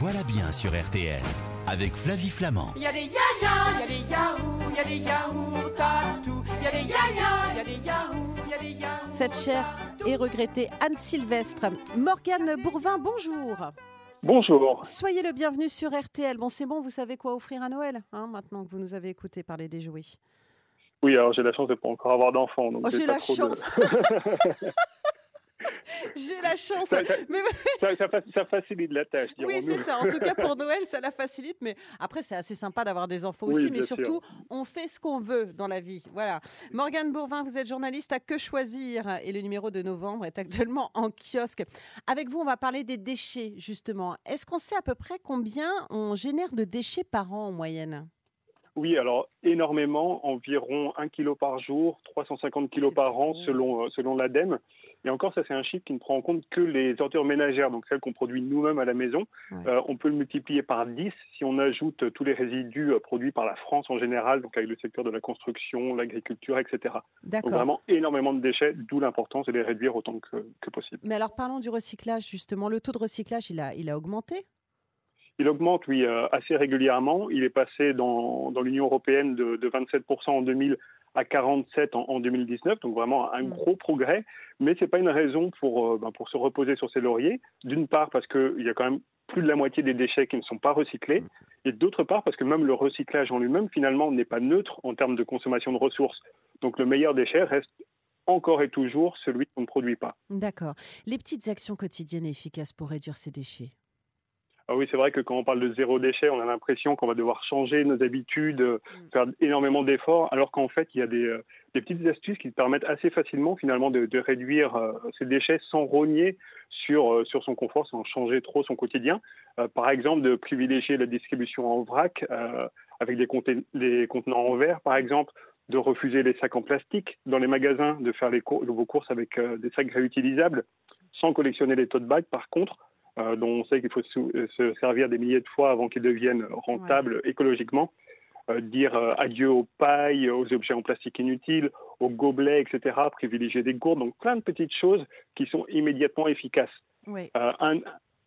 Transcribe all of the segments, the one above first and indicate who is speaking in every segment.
Speaker 1: voilà bien sur RTL avec Flavie Flamand.
Speaker 2: Il y a des ya-ya, il y a des yaourts, il y a des yaourts partout. Il y a des ya-ya, il y a des yaourts, il y a des yaourts.
Speaker 3: Cette chère et regrettée Anne Sylvestre. Morgane Bourvin, bonjour.
Speaker 4: Bonjour.
Speaker 3: Soyez le bienvenu sur RTL. Bon, c'est bon, vous savez quoi offrir à Noël, hein, maintenant que vous nous avez écouté parler des jouets?
Speaker 4: Oui, alors j'ai la chance de pas encore avoir d'enfants.
Speaker 3: Oh, j'ai
Speaker 4: pas
Speaker 3: la
Speaker 4: trop de-
Speaker 3: chance. J'ai la chance.
Speaker 4: Ça- ça-
Speaker 3: Mais-
Speaker 4: ça, ça fa- ça facilite la tâche.
Speaker 3: oui, c'est ça. En tout cas, pour Noël, ça la facilite. Mais après, c'est assez sympa d'avoir des enfants
Speaker 4: Oui,
Speaker 3: aussi. Mais
Speaker 4: sûr.
Speaker 3: surtout, on fait ce qu'on veut dans la vie. Voilà. Morgane Bourvin, vous êtes journaliste à Que Choisir et le numéro de novembre est actuellement en kiosque. Avec vous, on va parler des déchets, justement. Est-ce qu'on sait à peu près combien on génère de déchets par an en moyenne?
Speaker 4: Oui, alors énormément, environ 1 kg par jour, 350 kg par an selon, euh, selon l'ADEME. Et encore, ça c'est un chiffre qui ne prend en compte que les ordures ménagères, donc celles qu'on produit nous-mêmes à la maison.
Speaker 3: Ouais.
Speaker 4: Euh, on peut le multiplier par 10 si on ajoute tous les résidus euh, produits par la France en général, donc avec le secteur de la construction, l'agriculture, etc. Donc vraiment énormément de déchets, d'où l'importance de les réduire autant que, que possible.
Speaker 3: Mais alors, parlons du recyclage, justement. Le taux de recyclage, il a, il a augmenté?
Speaker 4: Il augmente, oui, euh, assez régulièrement. Il est passé dans, dans l'Union européenne de, de 27% en 2000 à 47 en, en 2019, donc vraiment un
Speaker 3: Mm.
Speaker 4: gros progrès. Mais c'est pas une raison pour, euh, ben, pour se reposer sur ses lauriers. D'une part parce qu'il y a quand même plus de la moitié des déchets qui ne sont pas recyclés, et d'autre part parce que même le recyclage en lui-même finalement n'est pas neutre en termes de consommation de ressources. Donc le meilleur déchet reste encore et toujours celui qu'on ne produit pas.
Speaker 3: D'accord. Les petites actions quotidiennes efficaces pour réduire ces déchets?
Speaker 4: Ah oui, c'est vrai que quand on parle de zéro déchet, on a l'impression qu'on va devoir changer nos habitudes, euh, faire énormément d'efforts, alors qu'en fait, il y a des, euh, des petites astuces qui permettent assez facilement finalement de, de réduire euh, ces déchets sans rogner sur, euh, sur son confort, sans changer trop son quotidien. Euh, par exemple, de privilégier la distribution en vrac avec des, contenants en verre, par exemple, de refuser les sacs en plastique dans les magasins, de faire les cour- vos courses avec des sacs réutilisables, sans collectionner les tote bags, par contre euh, dont on sait qu'il faut euh, se servir des milliers de fois avant qu'ils deviennent rentables écologiquement. Euh, dire euh, adieu aux pailles, aux objets en plastique inutiles, aux gobelets, etc. Privilégier des gourdes. Donc plein de petites choses qui sont immédiatement efficaces.
Speaker 3: Oui.
Speaker 4: Euh, un,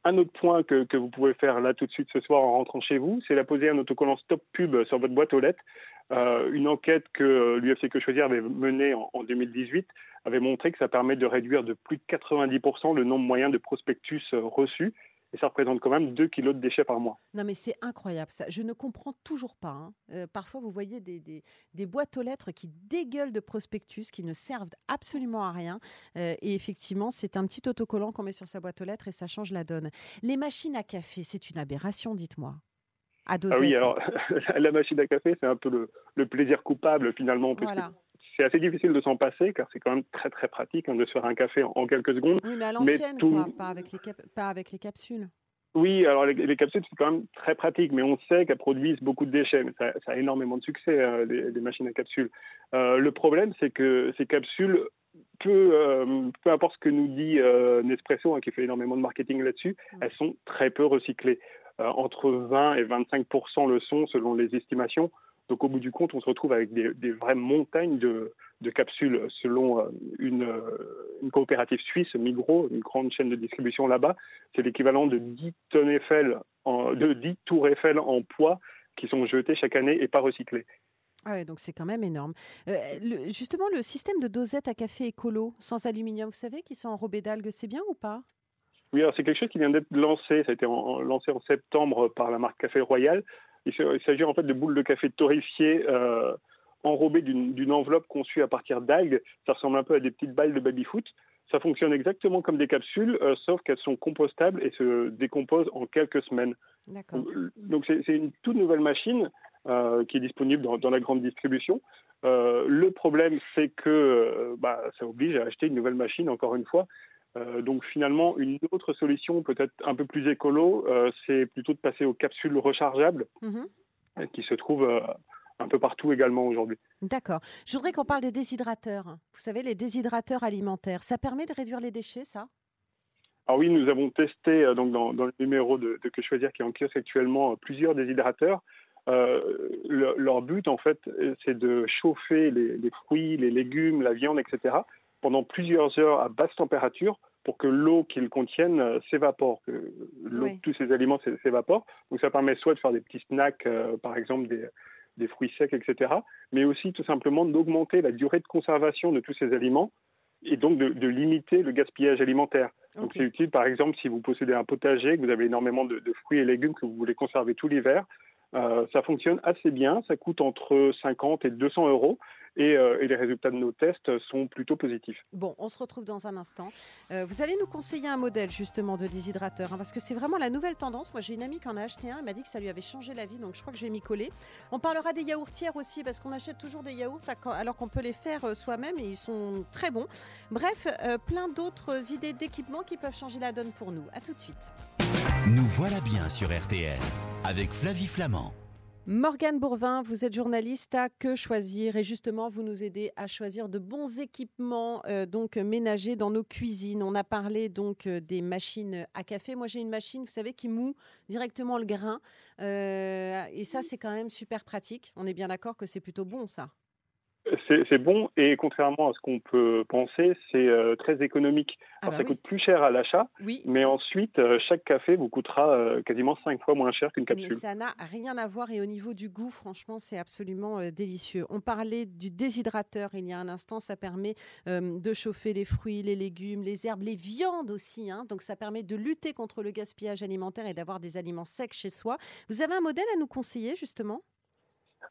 Speaker 4: un autre point que, vous pouvez faire là tout de suite ce soir en rentrant chez vous, c'est la poser un autocollant Stop Pub sur votre boîte aux lettres. Euh, une enquête que l'UFC Que Choisir avait menée en, en 2018 avait montré que ça permet de réduire de plus de 90% le nombre moyen de prospectus euh, reçus. Et ça représente quand même 2 kilos de déchets par mois.
Speaker 3: Non, mais c'est incroyable ça. Je ne comprends toujours pas. hein. Euh, parfois, vous voyez des, des- des boîtes aux lettres qui dégueulent de prospectus, qui ne servent absolument à rien. Euh, et effectivement, c'est un petit autocollant qu'on met sur sa boîte aux lettres et ça change la donne. Les machines à café, c'est une aberration, dites-moi. À.
Speaker 4: Ah oui, alors la machine à café, c'est un peu le, le plaisir coupable finalement.
Speaker 3: Voilà.
Speaker 4: C'est assez difficile de s'en passer car c'est quand même très très pratique hein, de se faire un café en, en quelques secondes.
Speaker 3: Oui, mais à l'ancienne,
Speaker 4: tout-
Speaker 3: pas avec, les cap- pas avec les capsules.
Speaker 4: Oui, alors les, les capsules, c'est quand même très pratique, mais on sait qu'elles produisent beaucoup de déchets. Mais ça, ça a énormément de succès, euh, les, les machines à capsules. Euh, le problème, c'est que ces capsules, peu, euh, peu importe ce que nous dit euh, Nespresso, hein, qui fait énormément de marketing là-dessus,
Speaker 3: Mm.
Speaker 4: elles sont très peu recyclées. Entre 20 et 25% le sont, selon les estimations. Donc au bout du compte, on se retrouve avec des, des vraies montagnes de, de capsules selon euh, une, euh, une coopérative suisse, Migros, une grande chaîne de distribution là-bas. C'est l'équivalent de 10 tonnes Eiffel, en, de 10 tours Eiffel en poids qui sont jetées chaque année et pas recyclées.
Speaker 3: Ah ouais, donc c'est quand même énorme. Euh, le- justement, le système de dosette à café écolo sans aluminium, vous savez, qui sont enrobés d'algues, c'est bien ou pas?
Speaker 4: Oui, alors c'est quelque chose qui vient d'être lancé. Ça a été en- en- lancé en septembre par la marque Café Royal. Il s'agit en fait de boules de café torréfiées euh, enrobées d'une enveloppe conçue à partir d'algues. Ça ressemble un peu à des petites balles de baby-foot. Ça fonctionne exactement comme des capsules, euh, sauf qu'elles sont compostables et se décomposent en quelques semaines. Donc c'est une toute nouvelle machine euh, qui est disponible dans, dans la grande distribution. Euh, le problème, c'est que bah, ça oblige à acheter une nouvelle machine, encore une fois. Euh, donc finalement, une autre solution, peut-être un peu plus écolo, euh, c'est plutôt de passer aux capsules rechargeables
Speaker 3: Mhm.
Speaker 4: euh, qui se trouvent un peu partout également aujourd'hui.
Speaker 3: D'accord. Je voudrais qu'on parle des déshydrateurs. Vous savez, les déshydrateurs alimentaires, ça permet de réduire les déchets, ça?
Speaker 4: Alors oui, nous avons testé donc dans, dans le numéro de, de Que Choisir qui est en kiosque actuellement plusieurs déshydrateurs. Le- leur but en fait, c'est de chauffer les, les fruits, les légumes, la viande, etc. pendant plusieurs heures à basse température pour que l'eau qu'ils contiennent euh, s'évapore, que l'eau,
Speaker 3: Oui.
Speaker 4: tous ces aliments s'é- s'évaporent. Donc ça permet soit de faire des petits snacks, euh, par exemple des, des fruits secs, etc., mais aussi tout simplement d'augmenter la durée de conservation de tous ces aliments et donc de, de limiter le gaspillage alimentaire. Donc c'est utile, par exemple, si vous possédez un potager, que vous avez énormément de, de fruits et légumes que vous voulez conserver tout l'hiver, euh, ça fonctionne assez bien. Ça coûte entre 50 et 200 euros et, euh, et les résultats de nos tests sont plutôt positifs.
Speaker 3: Bon, on se retrouve dans un instant. Euh, vous allez nous conseiller un modèle justement de déshydrateur, hein, parce que c'est vraiment la nouvelle tendance. Moi, j'ai une amie qui en a acheté un, elle m'a dit que ça lui avait changé la vie, donc je crois que je vais m'y coller. On parlera des yaourtières aussi, parce qu'on achète toujours des yaourts alors qu'on peut les faire euh, soi-même et ils sont très bons. Bref, euh, plein d'autres idées d'équipements qui peuvent changer la donne pour nous. À tout de suite.
Speaker 1: Nous voilà bien sur RTL avec Flavie Flamand.
Speaker 3: Morgane Bourvin, vous êtes journaliste à Que choisir et justement vous nous aidez à choisir de bons équipements euh, donc euh, ménagers dans nos cuisines. On a parlé donc euh, des machines à café. Moi j'ai une machine, vous savez, qui moue directement le grain Euh, et ça c'est quand même super pratique. On est bien d'accord que c'est plutôt bon ça.
Speaker 4: C'est bon et contrairement à ce qu'on peut penser, c'est euh, très économique.
Speaker 3: Ah bah
Speaker 4: ça
Speaker 3: oui.
Speaker 4: coûte plus cher à l'achat,
Speaker 3: Oui.
Speaker 4: mais ensuite euh, chaque café vous coûtera euh, quasiment 5 fois moins cher qu'une
Speaker 3: Mais
Speaker 4: capsule.
Speaker 3: ça n'a rien à voir et au niveau du goût, franchement, c'est absolument délicieux. On parlait du déshydrateur il y a un instant, ça permet de chauffer les fruits, les légumes, les herbes, les viandes aussi. hein. donc ça permet de lutter contre le gaspillage alimentaire et d'avoir des aliments secs chez soi. Vous avez un modèle à nous conseiller justement?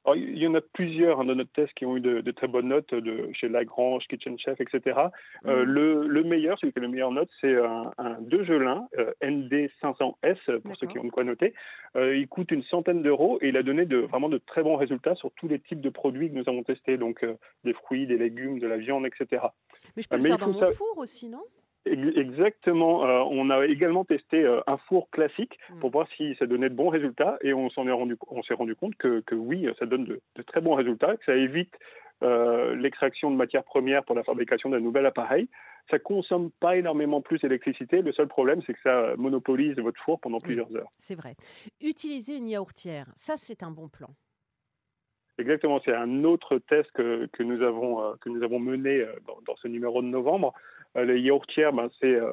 Speaker 4: Alors, il y en a plusieurs hein, dans notre test qui ont eu de, de très bonnes notes de chez Lagrange, Kitchen Chef, etc. Euh,
Speaker 3: Mm.
Speaker 4: le, le meilleur, celui qui a le meilleur note, c'est un, un Degelin euh, ND500S pour ceux qui ont de quoi noter. Euh, il coûte une centaine d'euros et il a donné de, vraiment de très bons résultats sur tous les types de produits que nous avons testés, donc des fruits, des légumes, de la viande, etc.
Speaker 3: Mais je peux le faire dans mon
Speaker 4: ça-
Speaker 3: four aussi, non?
Speaker 4: Exactement. Euh, on a également testé euh, un four classique
Speaker 3: Mm.
Speaker 4: pour voir si ça donnait de bons résultats et on s'en est rendu, on s'est rendu compte que, que oui, ça donne de, de très bons résultats, que ça évite euh, l'extraction de matières premières pour la fabrication d'un nouvel appareil. Ça consomme pas énormément plus d'électricité. Le seul problème, c'est que ça monopolise votre four pendant plusieurs heures.
Speaker 3: C'est vrai. Utiliser une yaourtière, ça c'est un bon plan.
Speaker 4: Exactement, c'est un autre test que, que nous avons que nous avons mené dans, dans ce numéro de novembre. Euh, les yaourtières, ben, euh,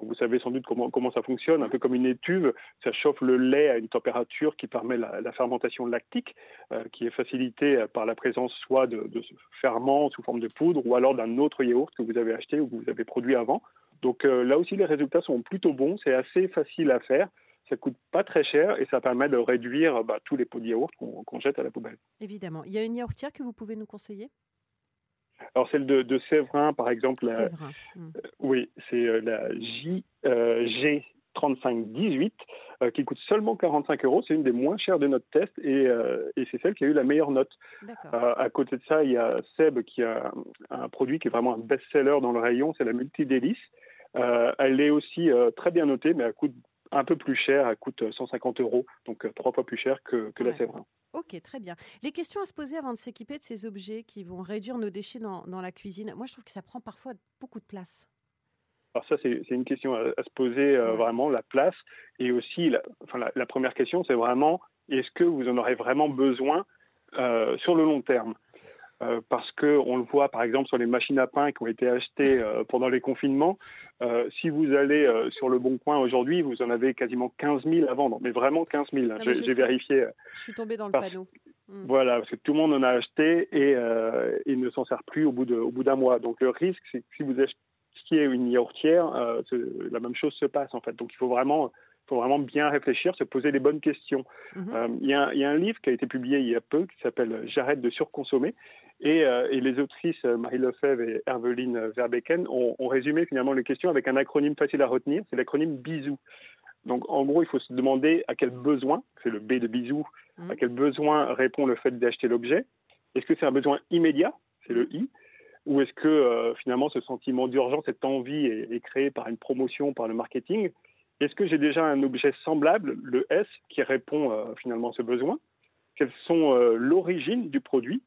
Speaker 4: vous savez sans doute comment ça fonctionne, un peu comme une étuve. Ça chauffe le lait à une température qui permet la, fermentation lactique, euh, qui est facilitée par la présence soit de, de ferment sous forme de poudre, ou alors d'un autre yaourt que vous avez acheté ou que vous avez produit avant. Donc là aussi, les résultats sont plutôt bons. C'est assez facile à faire. Ça coûte pas très cher et ça permet de réduire bah, tous les pots de yaourt qu'on jette à la poubelle.
Speaker 3: Évidemment. Il y a une yaourtière que vous pouvez nous conseiller?
Speaker 4: Alors celle de, de Séverin, par exemple, la-
Speaker 3: C'est vrai. Mm.
Speaker 4: oui, c'est euh, la J, euh, G3518 euh, qui coûte seulement 45 euros. C'est une des moins chères de notre test et, euh, et c'est celle qui a eu la meilleure note. Euh, à côté de ça, il y a Seb qui a un, un produit qui est vraiment un best-seller dans le rayon, c'est la Multidélice. Euh, elle est aussi euh, très bien notée, mais elle coûte un peu plus cher, elle coûte 150 euros, donc euh, trois fois plus cher que, que la. Séverin.
Speaker 3: Ok, très bien. Les questions à se poser avant de s'équiper de ces objets qui vont réduire nos déchets dans, dans la cuisine. Moi, je trouve que ça prend parfois beaucoup de place.
Speaker 4: Alors ça, c'est une question à, à se poser euh,
Speaker 3: Ouais.
Speaker 4: vraiment, la place. Et aussi, la, enfin, la, la première question, c'est vraiment, est-ce que vous en aurez vraiment besoin euh, sur le long terme? Euh, Parce que on le voit, par exemple, sur les machines à pain qui ont été achetées euh, pendant les confinements. euh, si vous allez sur le Bon Coin aujourd'hui, vous en avez quasiment 15 000 à vendre, mais vraiment 15 000. hein. J'ai vérifié.
Speaker 3: Je suis tombée dans le
Speaker 4: Parce-
Speaker 3: panneau. Mm.
Speaker 4: Voilà, parce que tout le monde en a acheté et il ne s'en sert plus au bout d'un mois. Donc le risque, c'est que si vous achetiez une yaourtière, la même chose se passe en fait. Donc il faut vraiment, faut vraiment bien réfléchir, se poser les bonnes questions.
Speaker 3: Mhm.
Speaker 4: Euh, Il y, a un- il y a un livre qui a été publié il y a peu qui s'appelle J'arrête de surconsommer. Et, euh, et les autrices euh, Marie Lefebvre et Herveline Verbecken ont, ont résumé finalement les questions avec un acronyme facile à retenir, c'est l'acronyme BISOU. Donc en gros, il faut se demander à quel besoin, c'est le B de bisou,
Speaker 3: Mhm.
Speaker 4: à quel besoin répond le fait d'acheter l'objet. Est-ce que c'est un besoin immédiat, c'est le I, ou est-ce que euh, finalement ce sentiment d'urgence, cette envie est, est créé par une promotion, par le marketing? Est-ce que j'ai déjà un objet semblable, le S, qui répond euh, finalement à ce besoin? Quelles sont euh, l'origine du produit?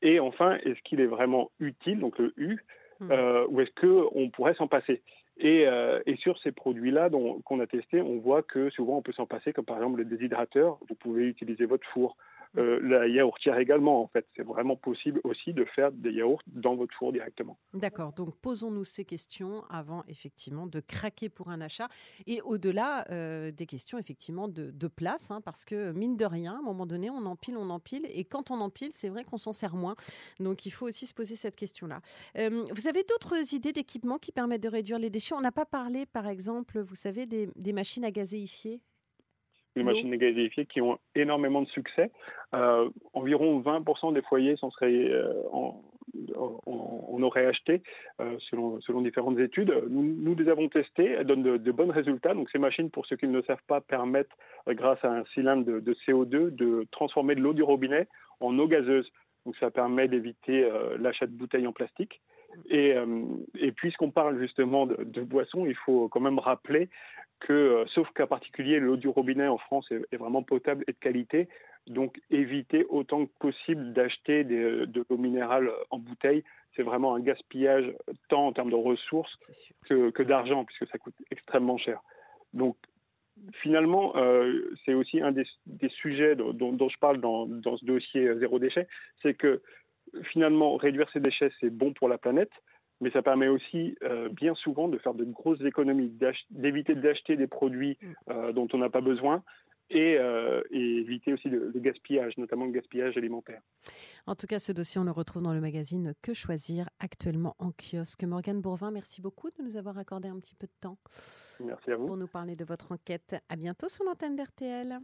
Speaker 4: Et enfin, est-ce qu'il est vraiment utile, donc le U,
Speaker 3: Mhm.
Speaker 4: euh, ou est-ce qu'on pourrait s'en passer? Et, et sur ces produits-là qu'on a testés, on voit que souvent on peut s'en passer, comme par exemple le déshydrateur. Vous pouvez utiliser votre four. Euh, la yaourtière également. En fait, c'est vraiment possible aussi de faire des yaourts dans votre four directement.
Speaker 3: D'accord. Donc posons-nous ces questions avant effectivement de craquer pour un achat et au-delà euh, des questions effectivement de, place, hein, parce que mine de rien, à un moment donné, on empile, on empile, et quand on empile, c'est vrai qu'on s'en sert moins. Donc il faut aussi se poser cette question-là. Euh, vous avez d'autres idées d'équipements qui permettent de réduire les déchets? On n'a pas parlé, par exemple, vous savez, des, des machines à gazéifier
Speaker 4: les machines gazéifier qui ont énormément de succès. Euh, environ 20% des foyers s'en seraient, euh, en, aurait acheté euh, selon, selon différentes études. Nous, nous, les avons testées, elles donnent de, de, bons résultats. Donc ces machines, pour ceux qui ne le savent pas, permettent, grâce à un cylindre de, de CO2, de transformer de l'eau du robinet en eau gazeuse. Donc ça permet d'éviter l'achat de bouteilles en plastique. Et, et puisqu'on parle justement de, de boissons, il faut quand même rappeler que, euh, sauf cas particulier, l'eau du robinet en France est, est, vraiment potable et de qualité. Donc, éviter autant que possible d'acheter de l'eau minérale en bouteille. C'est vraiment un gaspillage tant en termes de ressources que, que d'argent, puisque ça coûte extrêmement cher. Donc, finalement, euh, c'est aussi un des, des sujets dont, dont, je parle dans, dans ce dossier zéro déchet, c'est que finalement, réduire ces déchets, c'est bon pour la planète, mais ça permet aussi euh, bien souvent de faire de grosses économies, d'éviter d'acheter des produits euh, dont on n'a pas besoin et, euh, et, éviter aussi le, le, gaspillage, notamment le gaspillage alimentaire.
Speaker 3: En tout cas, ce dossier, on le retrouve dans le magazine Que choisir actuellement en kiosque. Morgane Bourvin, merci beaucoup de nous avoir accordé un petit peu de temps.
Speaker 4: Merci à vous.
Speaker 3: Pour nous parler de votre enquête. À bientôt sur l'antenne d'RTL.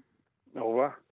Speaker 4: Au revoir.